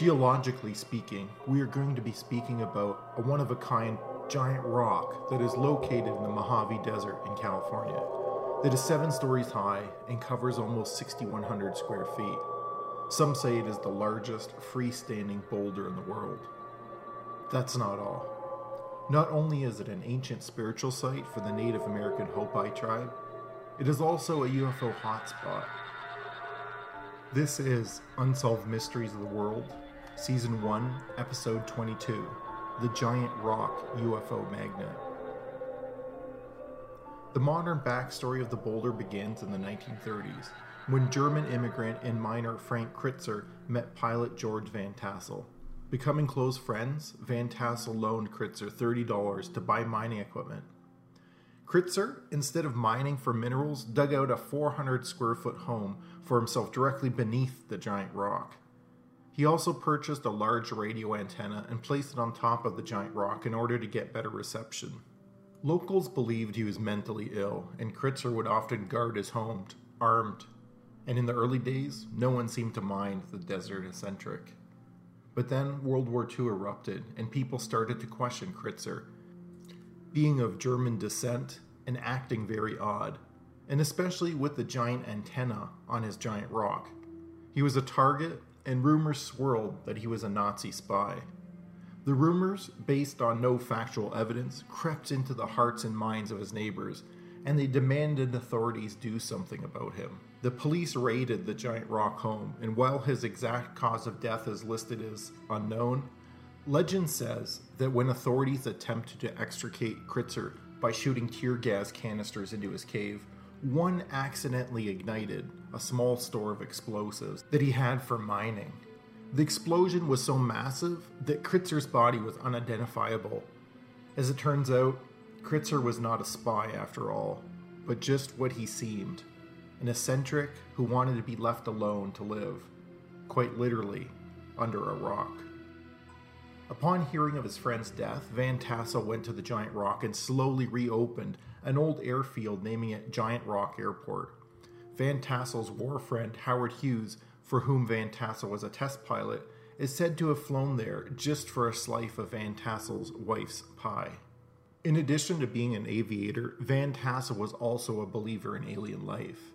Geologically speaking, we are going to be speaking about a one of a kind giant rock that is located in the Mojave Desert in California, that is seven stories high and covers almost 6,100 square feet. Some say it is the largest freestanding boulder in the world. That's not all. Not only is it an ancient spiritual site for the Native American Hopi tribe, it is also a UFO hotspot. This is Unsolved Mysteries of the World, Season 1, Episode 22 The Giant Rock UFO Magnet. The modern backstory of the boulder begins in the 1930s when German immigrant and miner Frank Critzer met pilot George Van Tassel. Becoming close friends, Van Tassel loaned Critzer $30 to buy mining equipment. Critzer, instead of mining for minerals, dug out a 400 square foot home for himself directly beneath the giant rock. He also purchased a large radio antenna and placed it on top of the giant rock in order to get better reception. Locals believed he was mentally ill, and Critzer would often guard his home armed. And in the early days, no one seemed to mind the desert eccentric. But then World War II erupted, and people started to question Critzer. Being of German descent and acting very odd, and especially with the giant antenna on his giant rock. He was a target, and rumors swirled that he was a Nazi spy. The rumors, based on no factual evidence, crept into the hearts and minds of his neighbors, and they demanded authorities do something about him. The police raided the giant rock home, and while his exact cause of death is listed as unknown, legend says that when authorities attempted to extricate Critzer by shooting tear gas canisters into his cave, one accidentally ignited a small store of explosives that he had for mining. The explosion was so massive that Critzer's body was unidentifiable. As it turns out, Critzer was not a spy after all, but just what he seemed an eccentric who wanted to be left alone to live, quite literally, under a rock. Upon hearing of his friend's death, Van Tassel went to the giant rock and slowly reopened an old airfield, naming it Giant Rock Airport. Van Tassel's war friend, Howard Hughes, for whom Van Tassel was a test pilot, is said to have flown there just for a slice of Van Tassel's wife's pie. In addition to being an aviator, Van Tassel was also a believer in alien life.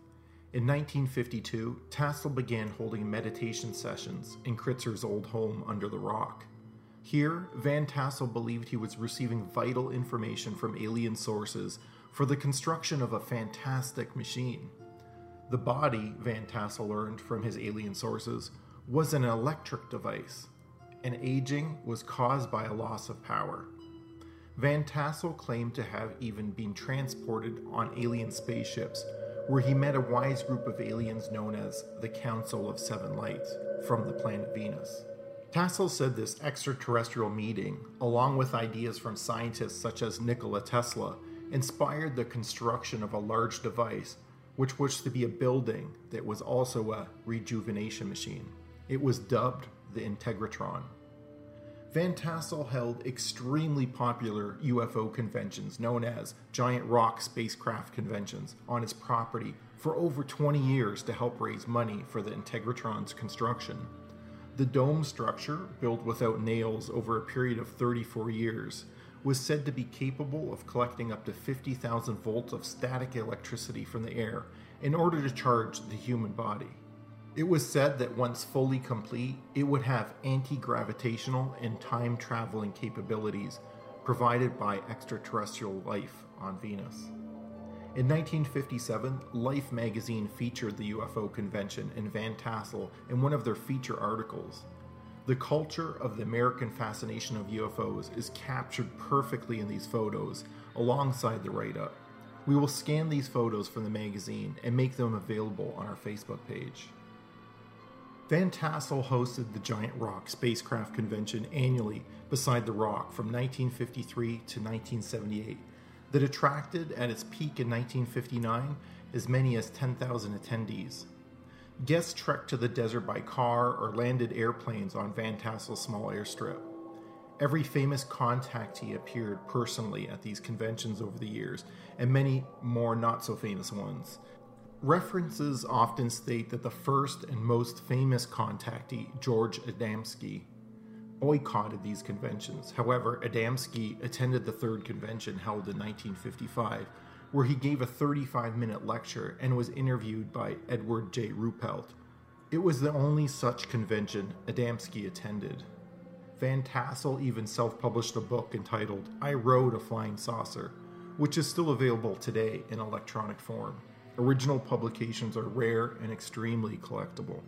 In 1952, Tassel began holding meditation sessions in Critzer's old home under the rock. Here, Van Tassel believed he was receiving vital information from alien sources for the construction of a fantastic machine. The body, Van Tassel learned from his alien sources, was an electric device, and aging was caused by a loss of power. Van Tassel claimed to have even been transported on alien spaceships, where he met a wise group of aliens known as the Council of Seven Lights from the planet Venus. Tassel said this extraterrestrial meeting, along with ideas from scientists such as Nikola Tesla, inspired the construction of a large device, which was to be a building that was also a rejuvenation machine. It was dubbed the Integratron. Van Tassel held extremely popular UFO conventions known as Giant Rock Spacecraft Conventions on his property for over 20 years to help raise money for the Integratron's construction. The dome structure, built without nails over a period of 34 years, was said to be capable of collecting up to 50,000 volts of static electricity from the air in order to charge the human body. It was said that once fully complete, it would have anti gravitational and time traveling capabilities provided by extraterrestrial life on Venus. In 1957, Life magazine featured the UFO convention in Van Tassel in one of their feature articles. The culture of the American fascination of UFOs is captured perfectly in these photos, alongside the write up. We will scan these photos from the magazine and make them available on our Facebook page. Van Tassel hosted the Giant Rock Spacecraft Convention annually beside the rock from 1953 to 1978 that attracted at its peak in 1959 as many as 10,000 attendees. Guests trekked to the desert by car or landed airplanes on Van Tassel's small airstrip. Every famous contactee appeared personally at these conventions over the years, and many more not so famous ones. References often state that the first and most famous contactee, George Adamski, boycotted these conventions. However, Adamski attended the third convention held in 1955, where he gave a 35 minute lecture and was interviewed by Edward J. Ruppelt. It was the only such convention Adamski attended. Van Tassel even self published a book entitled I Rode a Flying Saucer, which is still available today in electronic form. Original publications are rare and extremely collectible.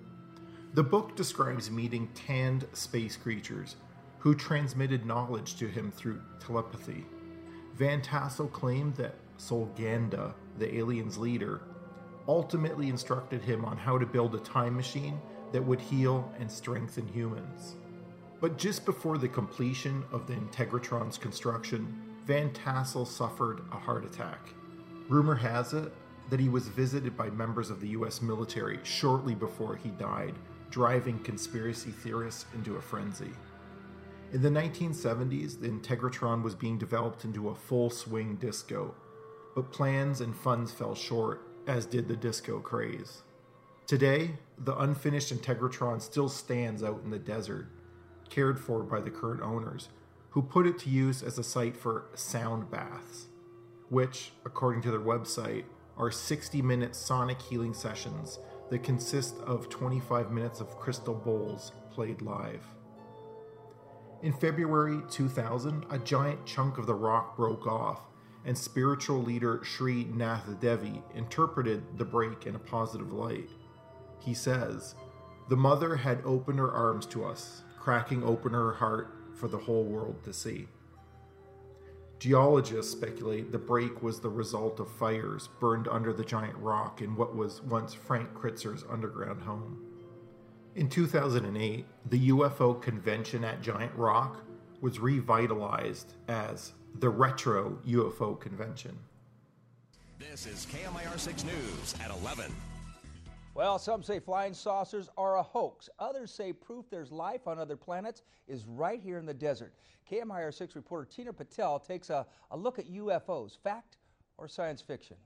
The book describes meeting tanned space creatures who transmitted knowledge to him through telepathy. Van Tassel claimed that Solganda, the alien's leader, ultimately instructed him on how to build a time machine that would heal and strengthen humans. But just before the completion of the Integratron's construction, Van Tassel suffered a heart attack. Rumor has it that he was visited by members of the US military shortly before he died, driving conspiracy theorists into a frenzy. In the 1970s, the Integratron was being developed into a full swing disco, but plans and funds fell short, as did the disco craze. Today, the unfinished Integratron still stands out in the desert, cared for by the current owners, who put it to use as a site for sound baths, which, according to their website, are 60 minute sonic healing sessions that consist of 25 minutes of crystal bowls played live. In February 2000, a giant chunk of the rock broke off, and spiritual leader Sri Nath Devi interpreted the break in a positive light. He says, The mother had opened her arms to us, cracking open her heart for the whole world to see. Geologists speculate the break was the result of fires burned under the giant rock in what was once Frank Critzer's underground home. In 2008, the UFO convention at Giant Rock was revitalized as the Retro UFO Convention. This is KMIR 6 News at 11. Well, some say flying saucers are a hoax. Others say proof there's life on other planets is right here in the desert. KMIR 6 reporter Tina Patel takes a, a look at UFOs. Fact or science fiction?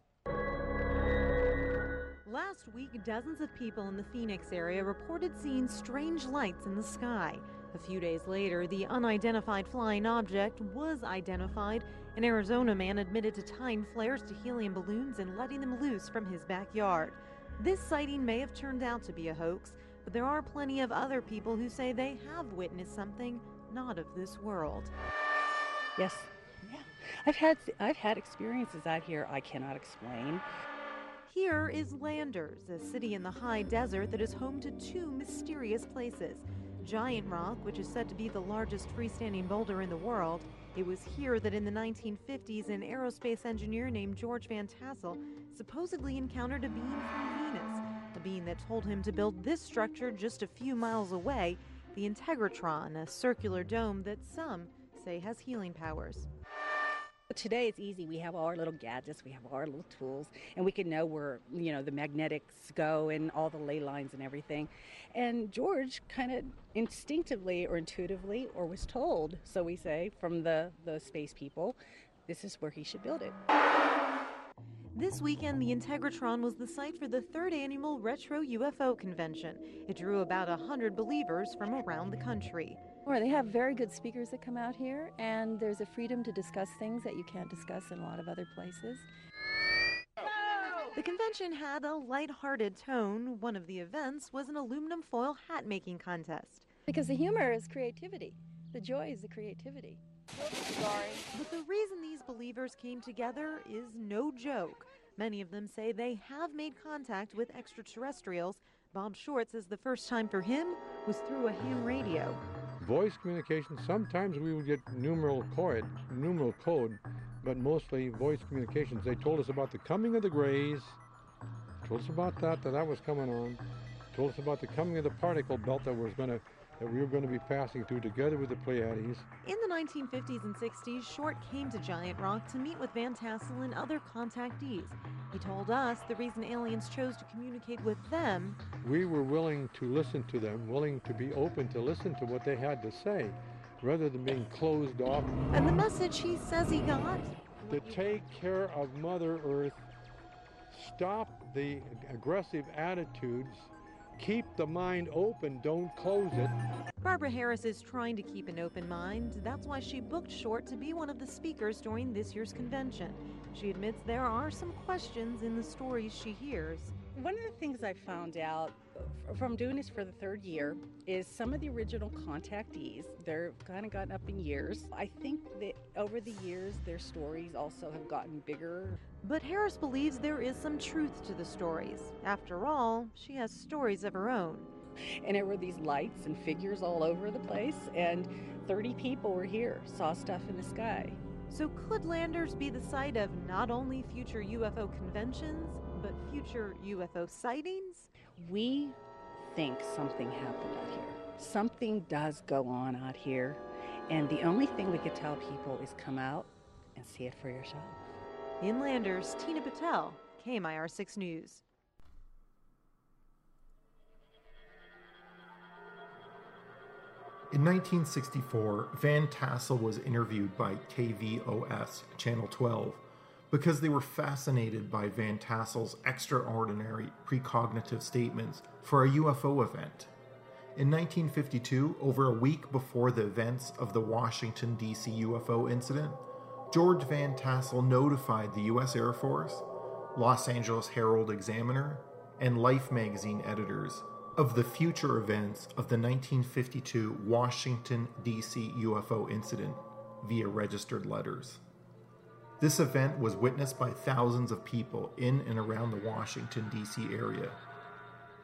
Last week, dozens of people in the Phoenix area reported seeing strange lights in the sky. A few days later, the unidentified flying object was identified. An Arizona man admitted to tying flares to helium balloons and letting them loose from his backyard. This sighting may have turned out to be a hoax, but there are plenty of other people who say they have witnessed something not of this world. Yes. Yeah. I've had I've had experiences out here I cannot explain. Here is Landers, a city in the high desert that is home to two mysterious places. Giant Rock, which is said to be the largest freestanding boulder in the world. It was here that in the 1950s an aerospace engineer named George Van Tassel supposedly encountered a being from Venus, a being that told him to build this structure just a few miles away, the Integratron, a circular dome that some say has healing powers. Today it's easy. We have all our little gadgets, we have all our little tools, and we can know where you know the magnetics go and all the ley lines and everything. And George kind of instinctively or intuitively, or was told, so we say, from the the space people, this is where he should build it. This weekend, the Integratron was the site for the third annual Retro UFO Convention. It drew about 100 believers from around the country. Or they have very good speakers that come out here, and there's a freedom to discuss things that you can't discuss in a lot of other places. The convention had a light-hearted tone. One of the events was an aluminum foil hat making contest. Because the humor is creativity, the joy is the creativity. But the reason these believers came together is no joke. Many of them say they have made contact with extraterrestrials. Bob Short says the first time for him was through a ham radio voice communication, sometimes we would get numeral code, numeral code, but mostly voice communications. They told us about the coming of the Greys, told us about that, that that was coming on, told us about the coming of the particle belt that was going to that we were going to be passing through together with the Pleiades. In the 1950s and 60s, Short came to Giant Rock to meet with Van Tassel and other contactees. He told us the reason aliens chose to communicate with them. We were willing to listen to them, willing to be open to listen to what they had to say, rather than being closed off. And the message he says he got? To take care of Mother Earth, stop the aggressive attitudes. Keep the mind open, don't close it. Barbara Harris is trying to keep an open mind. That's why she booked Short to be one of the speakers during this year's convention. She admits there are some questions in the stories she hears. One of the things I found out from doing this for the third year is some of the original contactees, they're kind of gotten up in years. I think that over the years, their stories also have gotten bigger. But Harris believes there is some truth to the stories. After all, she has stories of her own. And there were these lights and figures all over the place, and 30 people were here, saw stuff in the sky. So, could Landers be the site of not only future UFO conventions, but future UFO sightings? We think something happened out here. Something does go on out here, and the only thing we could tell people is come out and see it for yourself. In Landers, Tina Patel, KMIR 6 News. In 1964, Van Tassel was interviewed by KVOS Channel 12 because they were fascinated by Van Tassel's extraordinary precognitive statements for a UFO event. In 1952, over a week before the events of the Washington, D.C. UFO incident, George Van Tassel notified the U.S. Air Force, Los Angeles Herald Examiner, and Life magazine editors of the future events of the 1952 Washington, D.C. UFO incident via registered letters. This event was witnessed by thousands of people in and around the Washington, D.C. area.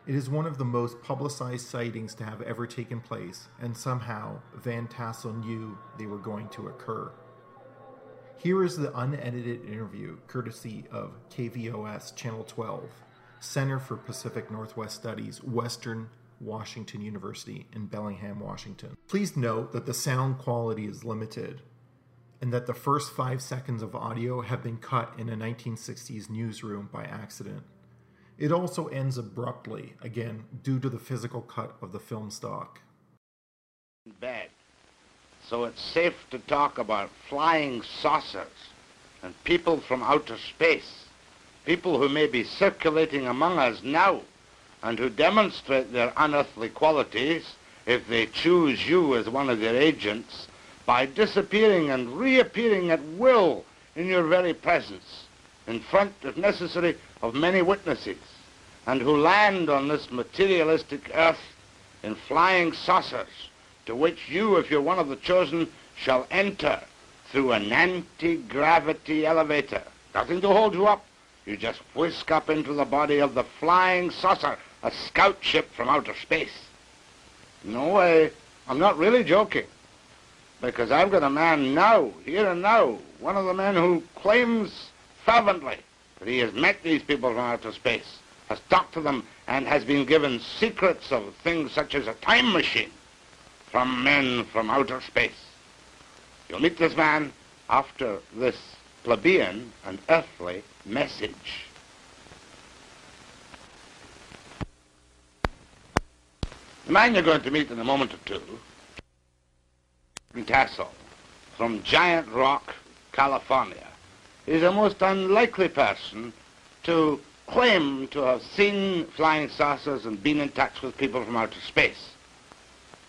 It is one of the most publicized sightings to have ever taken place, and somehow Van Tassel knew they were going to occur. Here is the unedited interview, courtesy of KVOS Channel 12, Center for Pacific Northwest Studies, Western Washington University in Bellingham, Washington. Please note that the sound quality is limited and that the first five seconds of audio have been cut in a 1960s newsroom by accident. It also ends abruptly, again, due to the physical cut of the film stock. Bad. So it's safe to talk about flying saucers and people from outer space, people who may be circulating among us now and who demonstrate their unearthly qualities if they choose you as one of their agents by disappearing and reappearing at will in your very presence, in front, if necessary, of many witnesses, and who land on this materialistic earth in flying saucers, to which you, if you're one of the chosen, shall enter through an anti-gravity elevator. Nothing to hold you up. You just whisk up into the body of the flying saucer, a scout ship from outer space. No way. I'm not really joking because I've got a man now, here and now, one of the men who claims fervently that he has met these people from outer space, has talked to them, and has been given secrets of things such as a time machine from men from outer space. You'll meet this man after this plebeian and earthly message. The man you're going to meet in a moment or two Tassel from Giant Rock, California, is a most unlikely person to claim to have seen flying saucers and been in touch with people from outer space.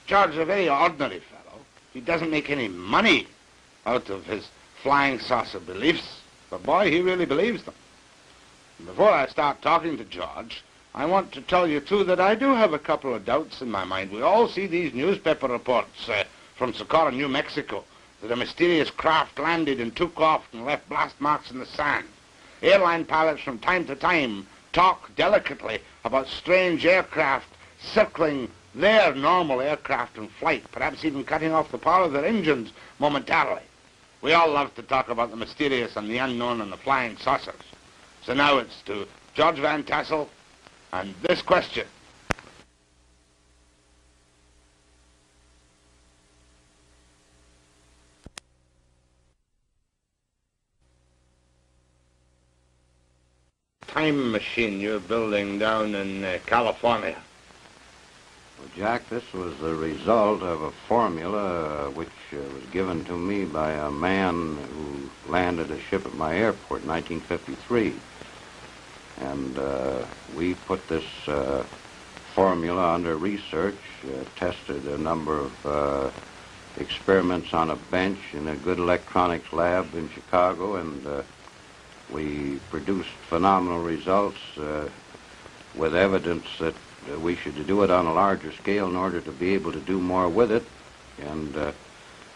George is a very ordinary fellow. He doesn't make any money out of his flying saucer beliefs, but boy, he really believes them. And before I start talking to George, I want to tell you, too, that I do have a couple of doubts in my mind. We all see these newspaper reports uh, from Socorro, New Mexico, that a mysterious craft landed and took off and left blast marks in the sand. Airline pilots from time to time talk delicately about strange aircraft circling their normal aircraft in flight, perhaps even cutting off the power of their engines momentarily. We all love to talk about the mysterious and the unknown and the flying saucers. So now it's to George Van Tassel and this question. Time machine you're building down in uh, California? Well, Jack, this was the result of a formula uh, which uh, was given to me by a man who landed a ship at my airport in 1953. And uh, we put this uh, formula under research, tested a number of experiments on a bench in a good electronics lab in Chicago, and we produced phenomenal results uh, with evidence that uh, we should do it on a larger scale in order to be able to do more with it. And uh,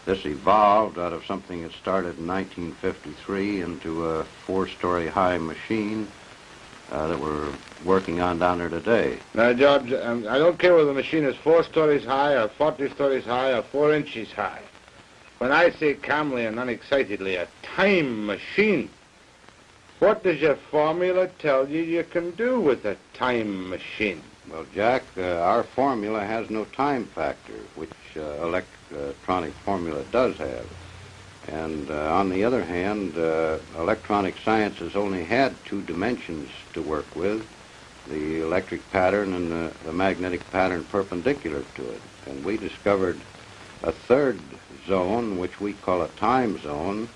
this evolved out of something that started in 1953 into a four-story high machine uh, that we're working on down there today. Now, George, um, I don't care whether the machine is four stories high or 40 stories high or four inches high. When I say calmly and unexcitedly, a time machine, what does your formula tell you you can do with a time machine? Well, Jack, uh, our formula has no time factor, which uh, electronic formula does have. And uh, on the other hand, uh, electronic science has only had two dimensions to work with, the electric pattern and the, the magnetic pattern perpendicular to it. And we discovered a third zone, which we call a time zone,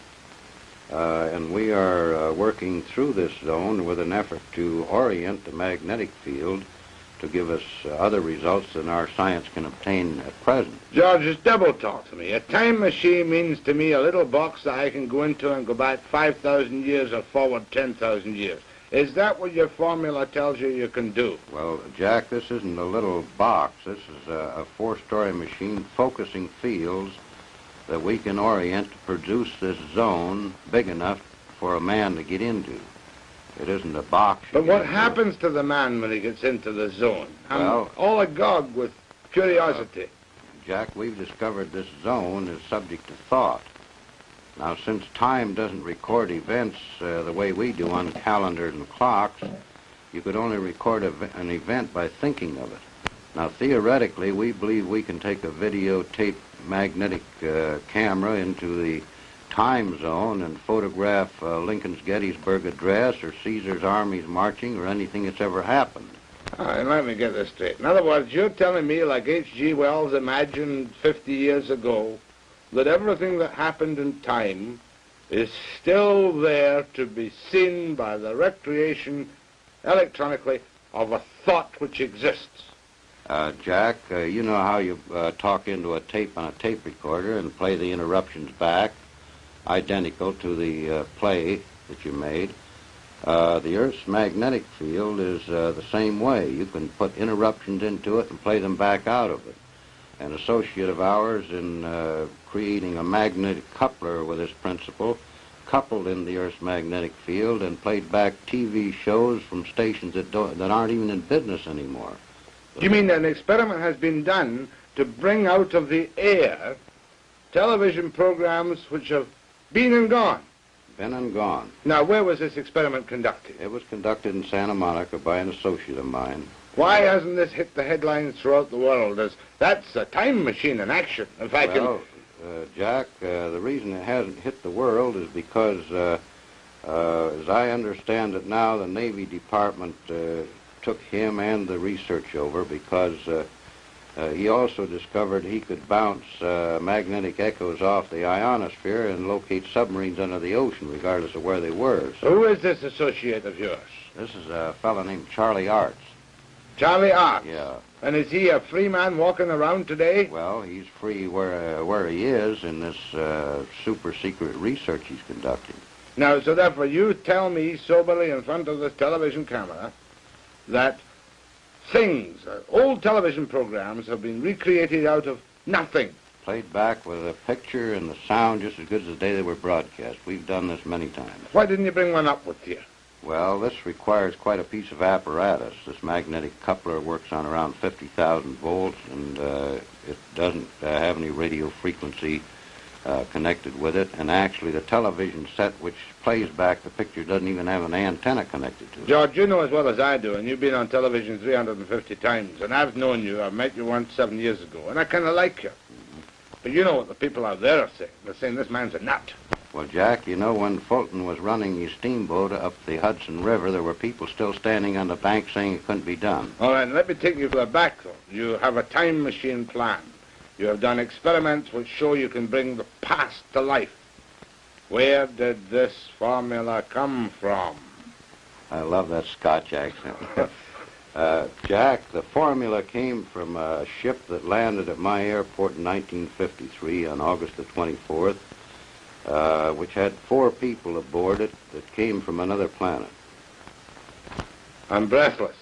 uh, and we are uh, working through this zone with an effort to orient the magnetic field to give us uh, other results than our science can obtain at present. George, just double talk to me. A time machine means to me a little box that I can go into and go back 5,000 years or forward 10,000 years. Is that what your formula tells you you can do? Well, Jack, this isn't a little box. This is a, a four-story machine focusing fields that we can orient to produce this zone big enough for a man to get into. It isn't a box. But what into. happens to the man when he gets into the zone? I'm Well- all agog with curiosity. Jack, we've discovered this zone is subject to thought. Now, since time doesn't record events uh, the way we do on calendars and clocks, you could only record an event by thinking of it. Now, theoretically, we believe we can take a videotape magnetic uh, camera into the time zone and photograph uh, Lincoln's Gettysburg Address or Caesar's armies marching or anything that's ever happened. All right, let me get this straight. In other words, you're telling me, like H.G. Wells imagined 50 years ago, that everything that happened in time is still there to be seen by the recreation electronically of a thought which exists. Uh, Jack, uh, you know how you uh, talk into a tape on a tape recorder and play the interruptions back, identical to the uh, play that you made. Uh, the Earth's magnetic field is uh, the same way. You can put interruptions into it and play them back out of it. An associate of ours in creating a magnetic coupler with this principle coupled in the Earth's magnetic field and played back TV shows from stations that, that aren't even in business anymore. You mean an experiment has been done to bring out of the air television programs which have been and gone? Been and gone. Now, where was this experiment conducted? It was conducted in Santa Monica by an associate of mine. Why hasn't this hit the headlines throughout the world as that's a time machine in action? If I can. Well, uh, Jack, uh, the reason it hasn't hit the world is because, uh, uh, as I understand it now, the Navy Department uh, took him and the research over because uh, uh, he also discovered he could bounce uh, magnetic echoes off the ionosphere and locate submarines under the ocean, regardless of where they were. So Who is this associate of yours? this is a fellow named Charlie Arts. Charlie Arts. Yeah. And is he a free man walking around today? Well, he's free where uh, where he is in this uh, super secret research he's conducting. Now, so therefore, you tell me soberly in front of this television camera that things, uh, old television programs, have been recreated out of nothing. Played back with a picture and the sound just as good as the day they were broadcast. We've done this many times. Why didn't you bring one up with you? Well, this requires quite a piece of apparatus. This magnetic coupler works on around 50,000 volts, and uh, it doesn't uh, have any radio frequency uh, connected with it. And actually, the television set which plays back the picture doesn't even have an antenna connected to it. George, you know as well as I do, and you've been on television 350 times, and I've known you. I met you once seven years ago, and I kind of like you. But you know what the people out there are saying. They're saying this man's a nut. Well, Jack, you know, when Fulton was running his steamboat up the Hudson River, there were people still standing on the bank saying it couldn't be done. All right, let me take you further back, though. You have a time machine plan. You have done experiments which show you can bring the past to life. Where did this formula come from? I love that Scotch accent. uh, Jack, the formula came from a ship that landed at my airport in 1953 on August the 24th, uh, which had four people aboard it that came from another planet. I'm breathless.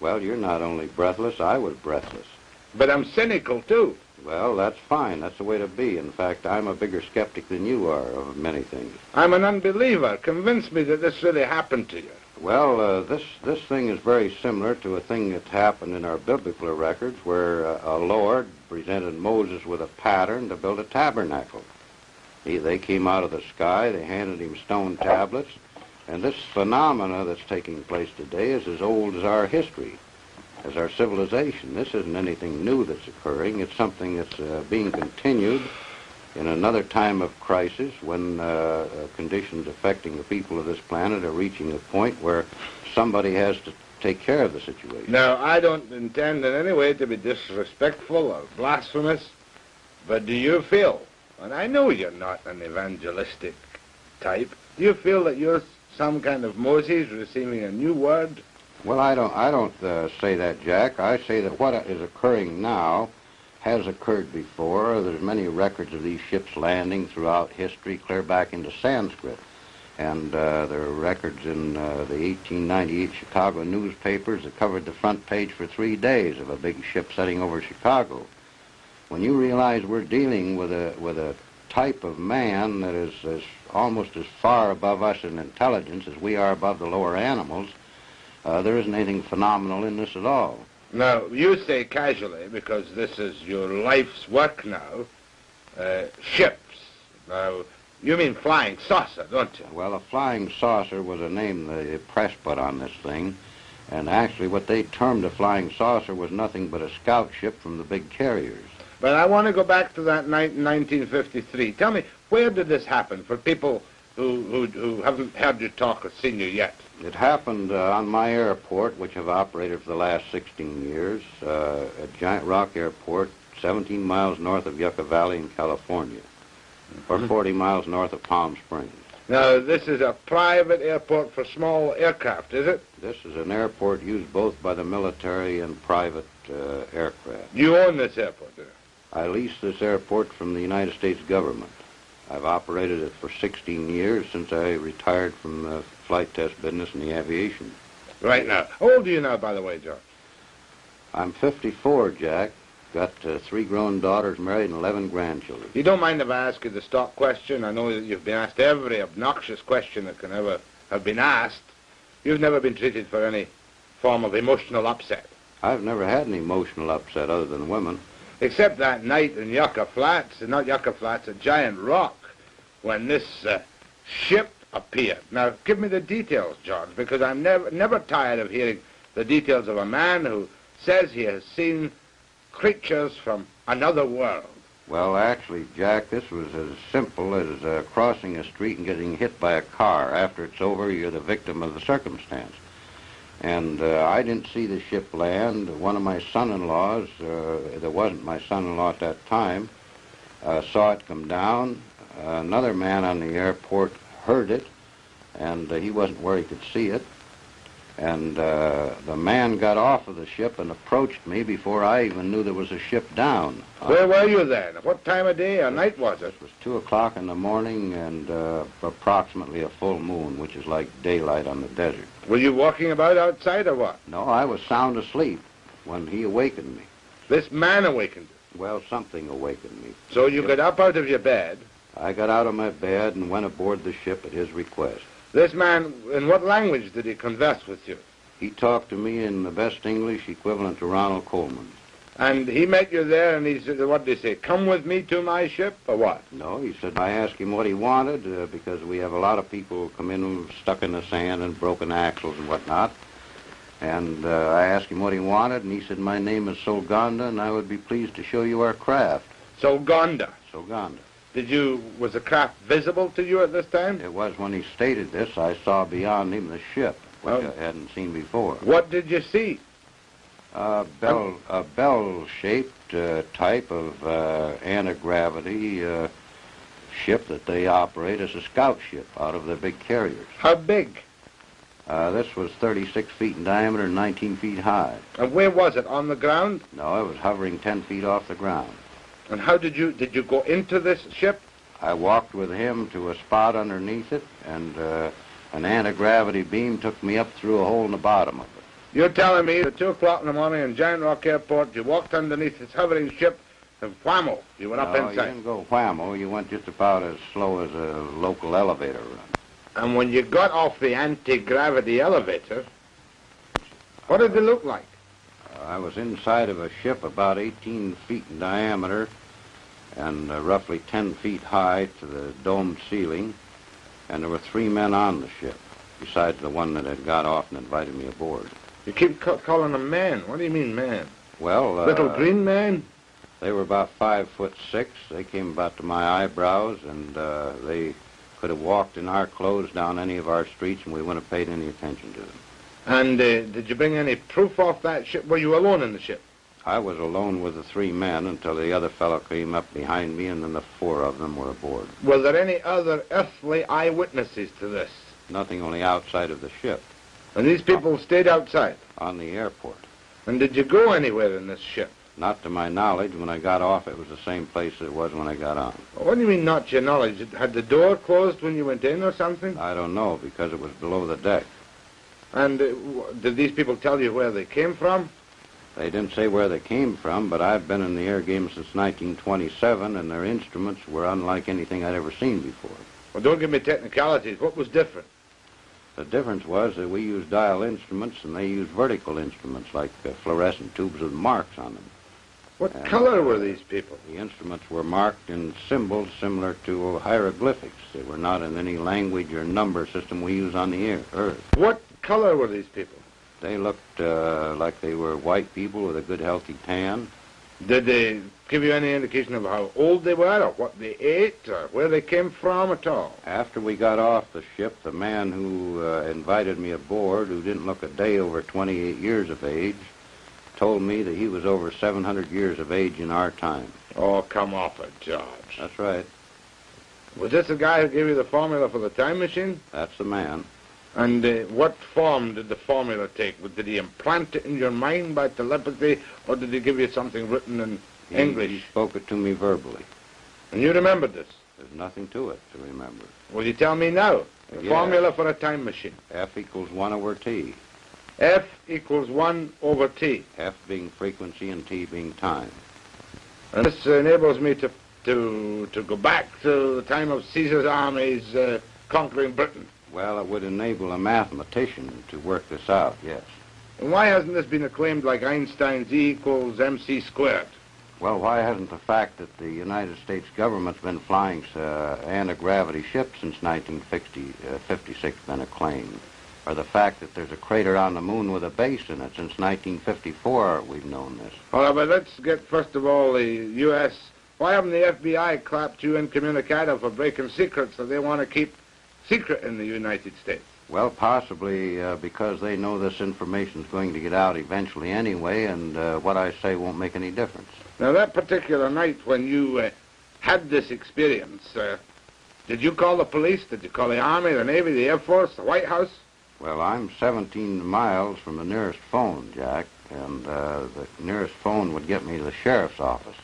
Well, you're not only breathless, I was breathless. But I'm cynical, too. Well, that's fine. That's the way to be. In fact, I'm a bigger skeptic than you are of many things. I'm an unbeliever. Convince me that this really happened to you. Well, uh, this this thing is very similar to a thing that happened in our biblical records, where uh, a Lord presented Moses with a pattern to build a tabernacle. He, they came out of the sky. They handed him stone tablets, and this phenomena that's taking place today is as old as our history, as our civilization. This isn't anything new that's occurring. It's something that's uh, being continued in another time of crisis when uh, uh, conditions affecting the people of this planet are reaching a point where somebody has to take care of the situation. Now, I don't intend in any way to be disrespectful or blasphemous, but do you feel, and I know you're not an evangelistic type, do you feel that you're some kind of Moses receiving a new word? Well, I don't. I don't uh, say that, Jack. I say that what is occurring now has occurred before. There's many records of these ships landing throughout history, clear back into Sanskrit. And uh, there are records in uh, the 1898 Chicago newspapers that covered the front page for three days of a big ship setting over Chicago. When you realize we're dealing with a with a type of man that is, is almost as far above us in intelligence as we are above the lower animals, uh, there isn't anything phenomenal in this at all. Now, you say casually, because this is your life's work now, uh, ships. Now, you mean flying saucer, don't you? Well, a flying saucer was a name the press put on this thing. And actually, what they termed a flying saucer was nothing but a scout ship from the big carriers. But I want to go back to that night in 1953. Tell me, where did this happen for people who, who, who haven't heard you talk or seen you yet? It happened uh, on my airport, which I've operated for the last 16 years, uh, at Giant Rock Airport, 17 miles north of Yucca Valley in California, or 40 miles north of Palm Springs. Now, this is a private airport for small aircraft, is it? This is an airport used both by the military and private uh, aircraft. You own this airport, do you? I lease this airport from the United States government. I've operated it for 16 years since I retired from the flight test business in the aviation. Right now. How old are you now, by the way, George? I'm 54, Jack. Got uh, three grown daughters, married, and 11 grandchildren. You don't mind if I ask you the stock question? I know that you've been asked every obnoxious question that can ever have been asked. You've never been treated for any form of emotional upset. I've never had an emotional upset other than women. Except that night in Yucca Flats, not Yucca Flats, a Giant Rock, when this uh, ship appeared. Now, give me the details, George, because I'm never, never tired of hearing the details of a man who says he has seen creatures from another world. Well, actually, Jack, this was as simple as uh, crossing a street and getting hit by a car. After it's over, you're the victim of the circumstance. And uh, I didn't see the ship land. One of my son-in-laws, uh, that wasn't my son-in-law at that time, uh, saw it come down. another man on the airport heard it, and uh, he wasn't where he could see it. And uh, the man got off of the ship and approached me before I even knew there was a ship down. Where were you then? What time of day or night was it? It was 2 o'clock in the morning and uh, approximately a full moon, which is like daylight on the desert. Were you walking about outside or what? No, I was sound asleep when he awakened me. This man awakened you? Well, something awakened me. So you got up out of your bed? I got out of my bed and went aboard the ship at his request. This man, in what language did he converse with you? He talked to me in the best English equivalent to Ronald Colman. And he met you there, and he said, what did he say? Come with me to my ship, or what? No, he said, I asked him what he wanted, uh, because we have a lot of people come in stuck in the sand and broken axles and whatnot. And uh, I asked him what he wanted, and he said, my name is Solganda, and I would be pleased to show you our craft. Solganda? Solganda. Did you, was the craft visible to you at this time? It was when he stated this. I saw beyond him the ship, which well, I hadn't seen before. What did you see? A bell, a bell-shaped uh, type of uh, anti-gravity uh, ship that they operate as a scout ship out of their big carriers. How big? Uh, this was 36 feet in diameter and 19 feet high. And where was it? On the ground? No, it was hovering 10 feet off the ground. And how did you did you go into this ship? I walked with him to a spot underneath it, and uh, an anti-gravity beam took me up through a hole in the bottom of it. You're telling me at 2 o'clock in the morning in Giant Rock Airport, you walked underneath this hovering ship, and whammo, you went up no, inside. you didn't go whammo. You went just about as slow as a local elevator run. And when you got off the anti-gravity elevator, what did it look like? I was inside of a ship about 18 feet in diameter and uh, roughly 10 feet high to the domed ceiling, and there were three men on the ship, besides the one that had got off and invited me aboard. You keep ca- calling them men. What do you mean man? Well, uh, Little green man? They were about five foot six. They came about to my eyebrows, and uh, they could have walked in our clothes down any of our streets, and we wouldn't have paid any attention to them. And uh, did you bring any proof off that ship? Were you alone in the ship? I was alone with the three men until the other fellow came up behind me, and then the four of them were aboard. Were there any other earthly eyewitnesses to this? Nothing only outside of the ship, And these people stayed outside? on the airport. And did you go anywhere in this ship? Not to my knowledge, when I got off, it was the same place it was when I got on. What do you mean, not to your knowledge? Had the door closed when you went in or something? I don't know, because it was below the deck. And uh, w- did these people tell you where they came from? They didn't say where they came from, but I've been in the air game since 1927, and their instruments were unlike anything I'd ever seen before. Well, don't give me technicalities. What was different? The difference was that we used dial instruments and they used vertical instruments like uh, fluorescent tubes with marks on them. What And, color uh, were these people? The instruments were marked in symbols similar to hieroglyphics. They were not in any language or number system we use on the air, Earth. What color were these people? They looked uh, like they were white people with a good, healthy tan. Did they give you any indication of how old they were or what they ate or where they came from at all? After we got off the ship, the man who uh, invited me aboard, who didn't look a day over 28 years of age, told me that he was over 700 years of age in our time. Oh, come off it, George. That's right. Was this the guy who gave you the formula for the time machine? That's the man. And uh, what form did the formula take? Did he implant it in your mind by telepathy, or did he give you something written in He, English? He spoke it to me verbally. And you remembered this? There's nothing to it to remember. Will you tell me now? The Yeah. formula for a time machine. F equals 1 over T. F equals 1 over T. F being frequency and T being time. And this enables me to, to, to go back to the time of Caesar's armies uh, conquering Britain. Well, it would enable a mathematician to work this out, yes. And why hasn't this been acclaimed like Einstein's E equals mc squared? Well, why hasn't the fact that the United States government's been flying uh, anti-gravity ships since 1956 been acclaimed? Or the fact that there's a crater on the moon with a base in it since 1954 we've known this? Well, but let's get first of all the U.S. Why haven't the FBI clapped you incommunicado for breaking secrets that they want to keep secret in the United States? Well, possibly uh, because they know this information is going to get out eventually anyway, and uh, what I say won't make any difference. Now, that particular night when you uh, had this experience, uh, did you call the police? Did you call the Army, the Navy, the Air Force, the White House? Well, I'm 17 miles from the nearest phone, Jack, and uh, the nearest phone would get me to the sheriff's office,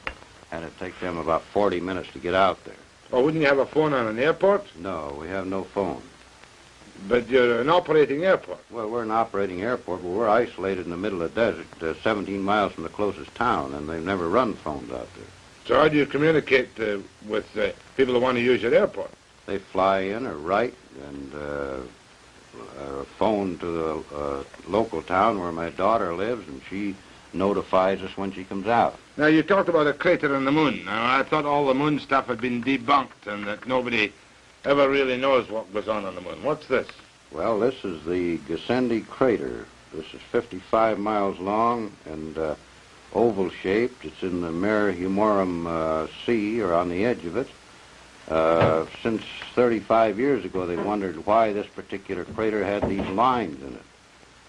and it'd take them about 40 minutes to get out there. Or wouldn't you have a phone on an airport? No, we have no phone. But you're an operating airport. Well, we're an operating airport, but we're isolated in the middle of the desert, uh, 17 miles from the closest town, and they've never run phones out there. So how do you communicate uh, with uh, people who want to use your airport? They fly in or write and uh, uh, phone to the uh, local town where my daughter lives, and she notifies us when she comes out. Now, you talked about a crater on the moon. Now, I thought all the moon stuff had been debunked and that nobody ever really knows what goes on on the moon. What's this? Well, this is the Gassendi crater. This is 55 miles long and uh, oval shaped. It's in the Mare Humorum uh, Sea, or on the edge of it. Uh, since 35 years ago, they wondered why this particular crater had these lines in it.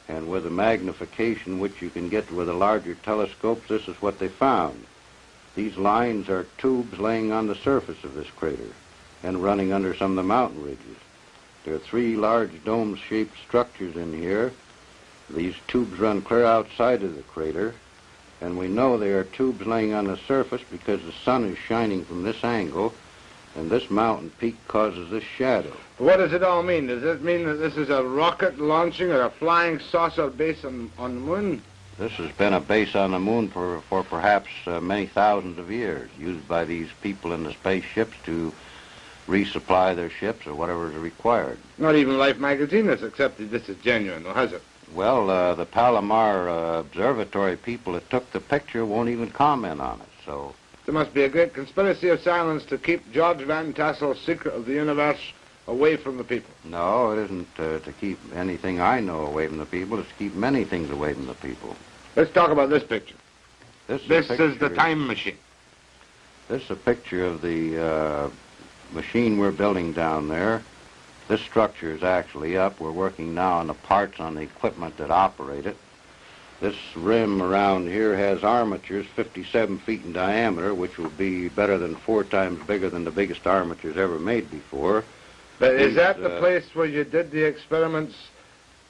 And with the magnification which you can get with the larger telescopes, this is what they found. These lines are tubes laying on the surface of this crater and running under some of the mountain ridges. There are three large dome-shaped structures in here. These tubes run clear outside of the crater, and we know they are tubes laying on the surface because the sun is shining from this angle, and this mountain peak causes this shadow. What does it all mean? Does it mean that this is a rocket launching or a flying saucer base on, on the moon? This has been a base on the moon for, for perhaps uh, many thousands of years, used by these people in the spaceships to resupply their ships or whatever is required. Not even Life magazine has accepted this as genuine, though, has it? Well, uh, the Palomar uh, Observatory people that took the picture won't even comment on it, so... There must be a great conspiracy of silence to keep George Van Tassel's secret of the universe away from the people. No, it isn't uh, to keep anything I know away from the people. It's to keep many things away from the people. Let's talk about this picture. This, This is, a is the time machine. This is a picture of the uh, machine we're building down there. This structure is actually up. We're working now on the parts on the equipment that operate it. This rim around here has armatures 57 feet in diameter, which will be better than four times bigger than the biggest armatures ever made before. But is that the uh, place where you did the experiments?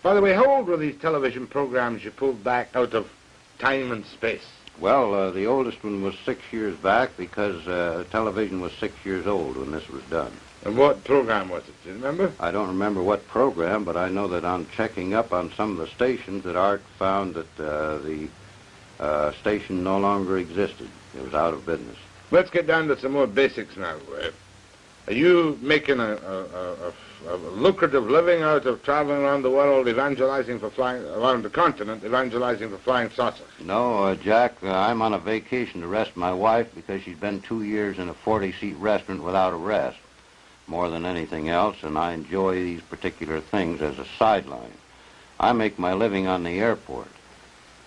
By the way, how old were these television programs you pulled back out of time and space? Well, uh, the oldest one was six years back because uh, television was six years old when this was done. And what program was it? Do you remember? I don't remember what program, but I know that on checking up on some of the stations, that Art found that uh, the uh, station no longer existed. It was out of business. Let's get down to some more basics now. Are you making a, a, a, a, a lucrative living out of traveling around the world evangelizing for flying, around the continent, evangelizing for flying saucers? No, uh, Jack, uh, I'm on a vacation to rest my wife because she's been two years in a 40-seat restaurant without a rest, more than anything else, and I enjoy these particular things as a sideline. I make my living on the airport,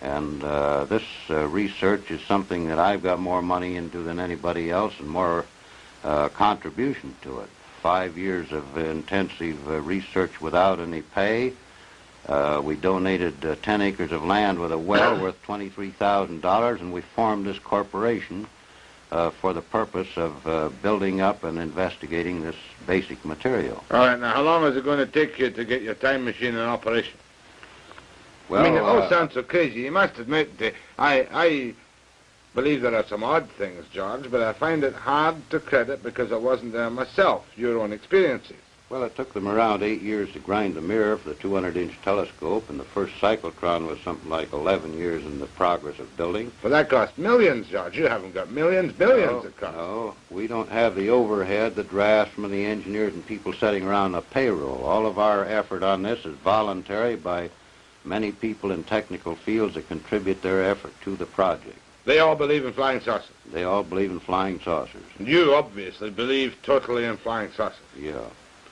and uh, this uh, research is something that I've got more money into than anybody else and more uh, contribution to it. Five years of intensive uh, research without any pay. Uh, we donated uh, 10 acres of land with a well worth $23,000, and we formed this corporation uh, for the purpose of uh, building up and investigating this basic material. All right, now how long is it going to take you to get your time machine in operation? Well, I mean, it all uh, sounds so crazy. You must admit, that I, I believe there are some odd things, George, but I find it hard to credit because I wasn't there myself, your own experiences. Well, it took them around eight years to grind the mirror for the 200-inch telescope, and the first cyclotron was something like 11 years in the progress of building. But that cost millions, George. You haven't got millions, billions no, it cost. No, we don't have the overhead, the drafts from the engineers and people sitting around the payroll. All of our effort on this is voluntary by many people in technical fields that contribute their effort to the project. They all believe in flying saucers. They all believe in flying saucers. And you obviously believe totally in flying saucers. Yeah.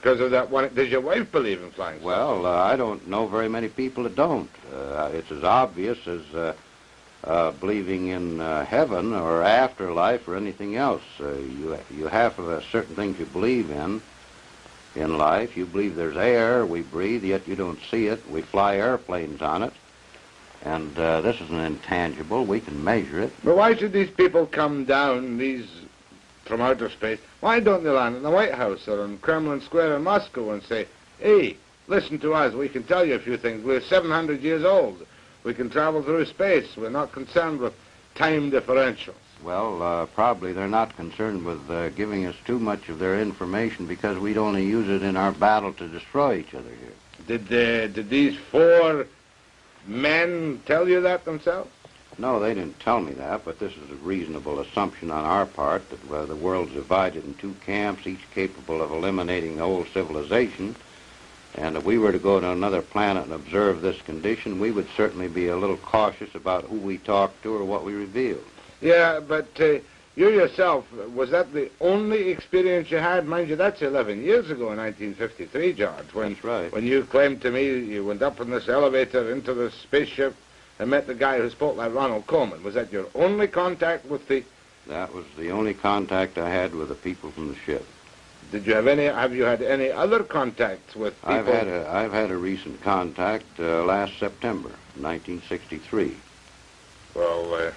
Because of that one. Does your wife believe in flying saucers? Well, uh, I don't know very many people that don't. Uh, it's as obvious as uh, uh, believing in uh, heaven or afterlife or anything else. Uh, you you have uh, certain things you believe in in life. You believe there's air we breathe, yet you don't see it. We fly airplanes on it, and uh, this is an intangible. We can measure it. But why should these people come down, these from outer space? Why don't they land in the White House or in Kremlin Square in Moscow and say, hey, listen to us, we can tell you a few things. We're 700 years old. We can travel through space. We're not concerned with time differentials. Well, uh, probably they're not concerned with uh, giving us too much of their information because we'd only use it in our battle to destroy each other here. Did, uh, did these four men tell you that themselves? No, they didn't tell me that, but this is a reasonable assumption on our part that uh, the world's divided in two camps, each capable of eliminating the whole civilization. And if we were to go to another planet and observe this condition, we would certainly be a little cautious about who we talk to or what we reveal. Yeah, but uh, you yourself, was that the only experience you had? Mind you, that's 11 years ago in 1953, George. When, That's right. When you claimed to me you went up in this elevator into the spaceship and met the guy who spoke like Ronald Colman. Was that your only contact with the... That was the only contact I had with the people from the ship. Did you have any... Have you had any other contacts with people... I've had a I've had a recent contact uh, last September, 1963. Well, uh,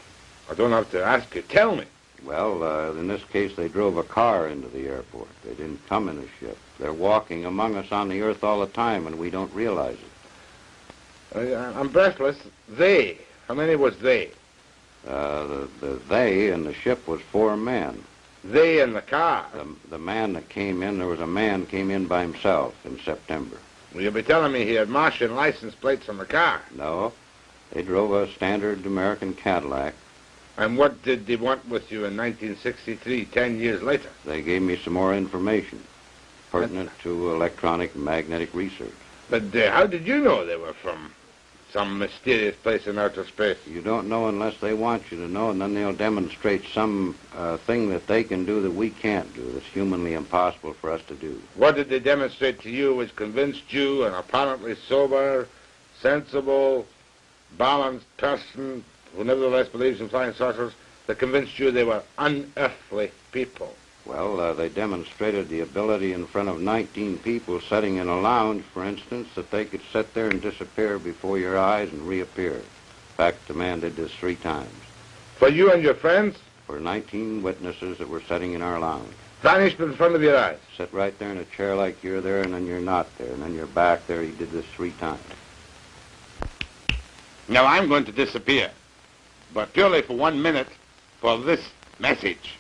I don't have to ask you. Tell me. Well, uh, in this case, they drove a car into the airport. They didn't come in a ship. They're walking among us on the earth all the time, and we don't realize it. Uh, I'm breathless. They. How many was they? Uh, the, the they and the ship was four men. They in the car. The, the man that came in, there was a man came in by himself in September. Will you be telling me he had Martian license plates on the car? No, they drove a standard American Cadillac. And what did they want with you in 1963, ten years later? They gave me some more information pertinent to electronic and magnetic research. But uh, how did you know they were from some mysterious place in outer space? You don't know unless they want you to know, and then they'll demonstrate some uh, thing that they can do that we can't do, that's humanly impossible for us to do. What did they demonstrate to you which convinced you, an apparently sober, sensible, balanced person who nevertheless believes in flying saucers, that convinced you they were unearthly people? Well, uh, they demonstrated the ability in front of 19 people sitting in a lounge, for instance, that they could sit there and disappear before your eyes and reappear. In fact, the man did this three times. For you and your friends? For 19 witnesses that were sitting in our lounge. Vanished in front of your eyes? Sit right there in a chair like you're there, and then you're not there, and then you're back there. He did this three times. Now, I'm going to disappear, but purely for one minute for this message.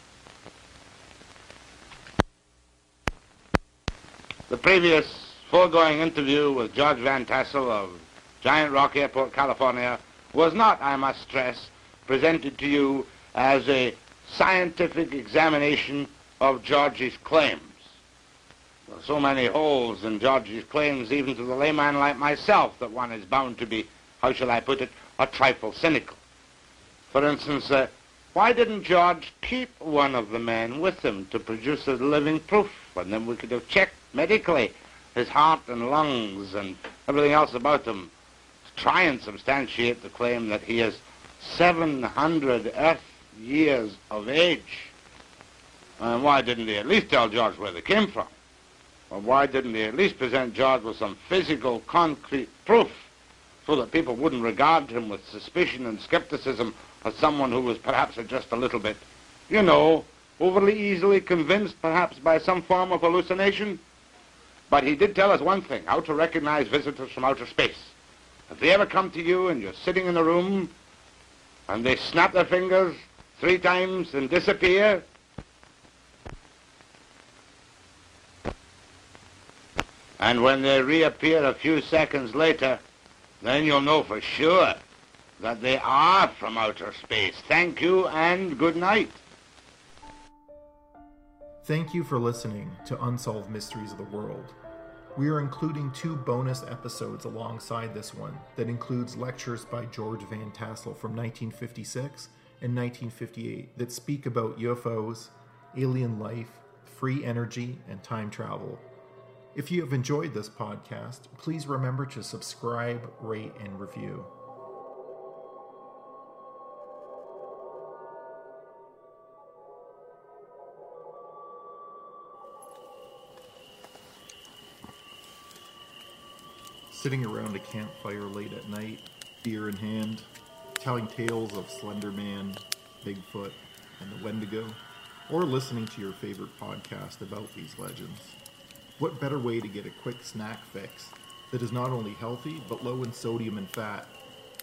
The previous foregoing interview with George Van Tassel of Giant Rock Airport, California, was not, I must stress, presented to you as a scientific examination of George's claims. There are so many holes in George's claims, even to the layman like myself, that one is bound to be, how shall I put it, a trifle cynical. For instance, uh, why didn't George keep one of the men with him to produce a living proof? And then we could have checked medically his heart and lungs and everything else about him to try and substantiate the claim that he is 700 Earth years of age. And why didn't he at least tell George where they came from? Or why didn't he at least present George with some physical, concrete proof so that people wouldn't regard him with suspicion and skepticism as someone who was perhaps just a little bit, you know, overly easily convinced perhaps by some form of hallucination? But he did tell us one thing, how to recognize visitors from outer space. If they ever come to you and you're sitting in the room and they snap their fingers three times and disappear, and when they reappear a few seconds later, then you'll know for sure that they are from outer space. Thank you and good night. Thank you for listening to Unsolved Mysteries of the World. We are including two bonus episodes alongside this one that includes lectures by George Van Tassel from 1956 and 1958 that speak about UFOs, alien life, free energy, and time travel. If you have enjoyed this podcast, please remember to subscribe, rate, and review. Sitting around a campfire late at night, beer in hand, telling tales of Slender Man, Bigfoot, and the Wendigo, or listening to your favorite podcast about these legends. What better way to get a quick snack fix that is not only healthy but low in sodium and fat,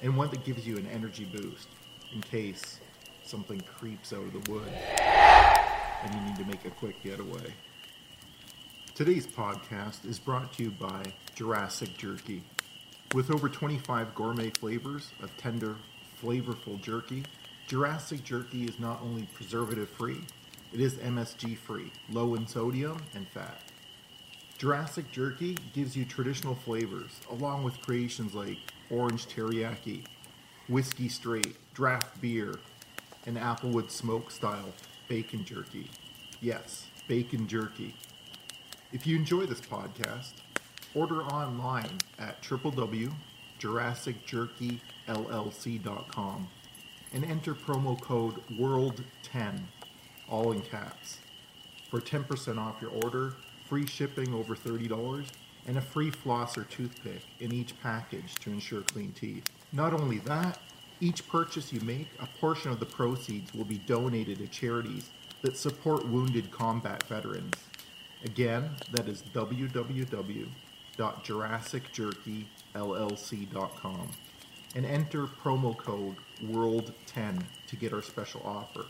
and one that gives you an energy boost in case something creeps out of the woods and you need to make a quick getaway? Today's podcast is brought to you by Jurassic Jerky. With over 25 gourmet flavors of tender, flavorful jerky, Jurassic Jerky is not only preservative free, it is MSG free, low in sodium and fat. Jurassic Jerky gives you traditional flavors along with creations like orange teriyaki, whiskey straight, draft beer, and applewood smoke style bacon jerky. Yes, bacon jerky. If you enjoy this podcast, order online at www.jurassicjerkyllc.com and enter promo code WORLD10, all in caps, for 10% off your order, free shipping over $30, and a free floss or toothpick in each package to ensure clean teeth. Not only that, Each purchase you make, a portion of the proceeds will be donated to charities that support wounded combat veterans. Again, that is www.jurassicjerkyllc.com and enter promo code WORLD10 to get our special offer.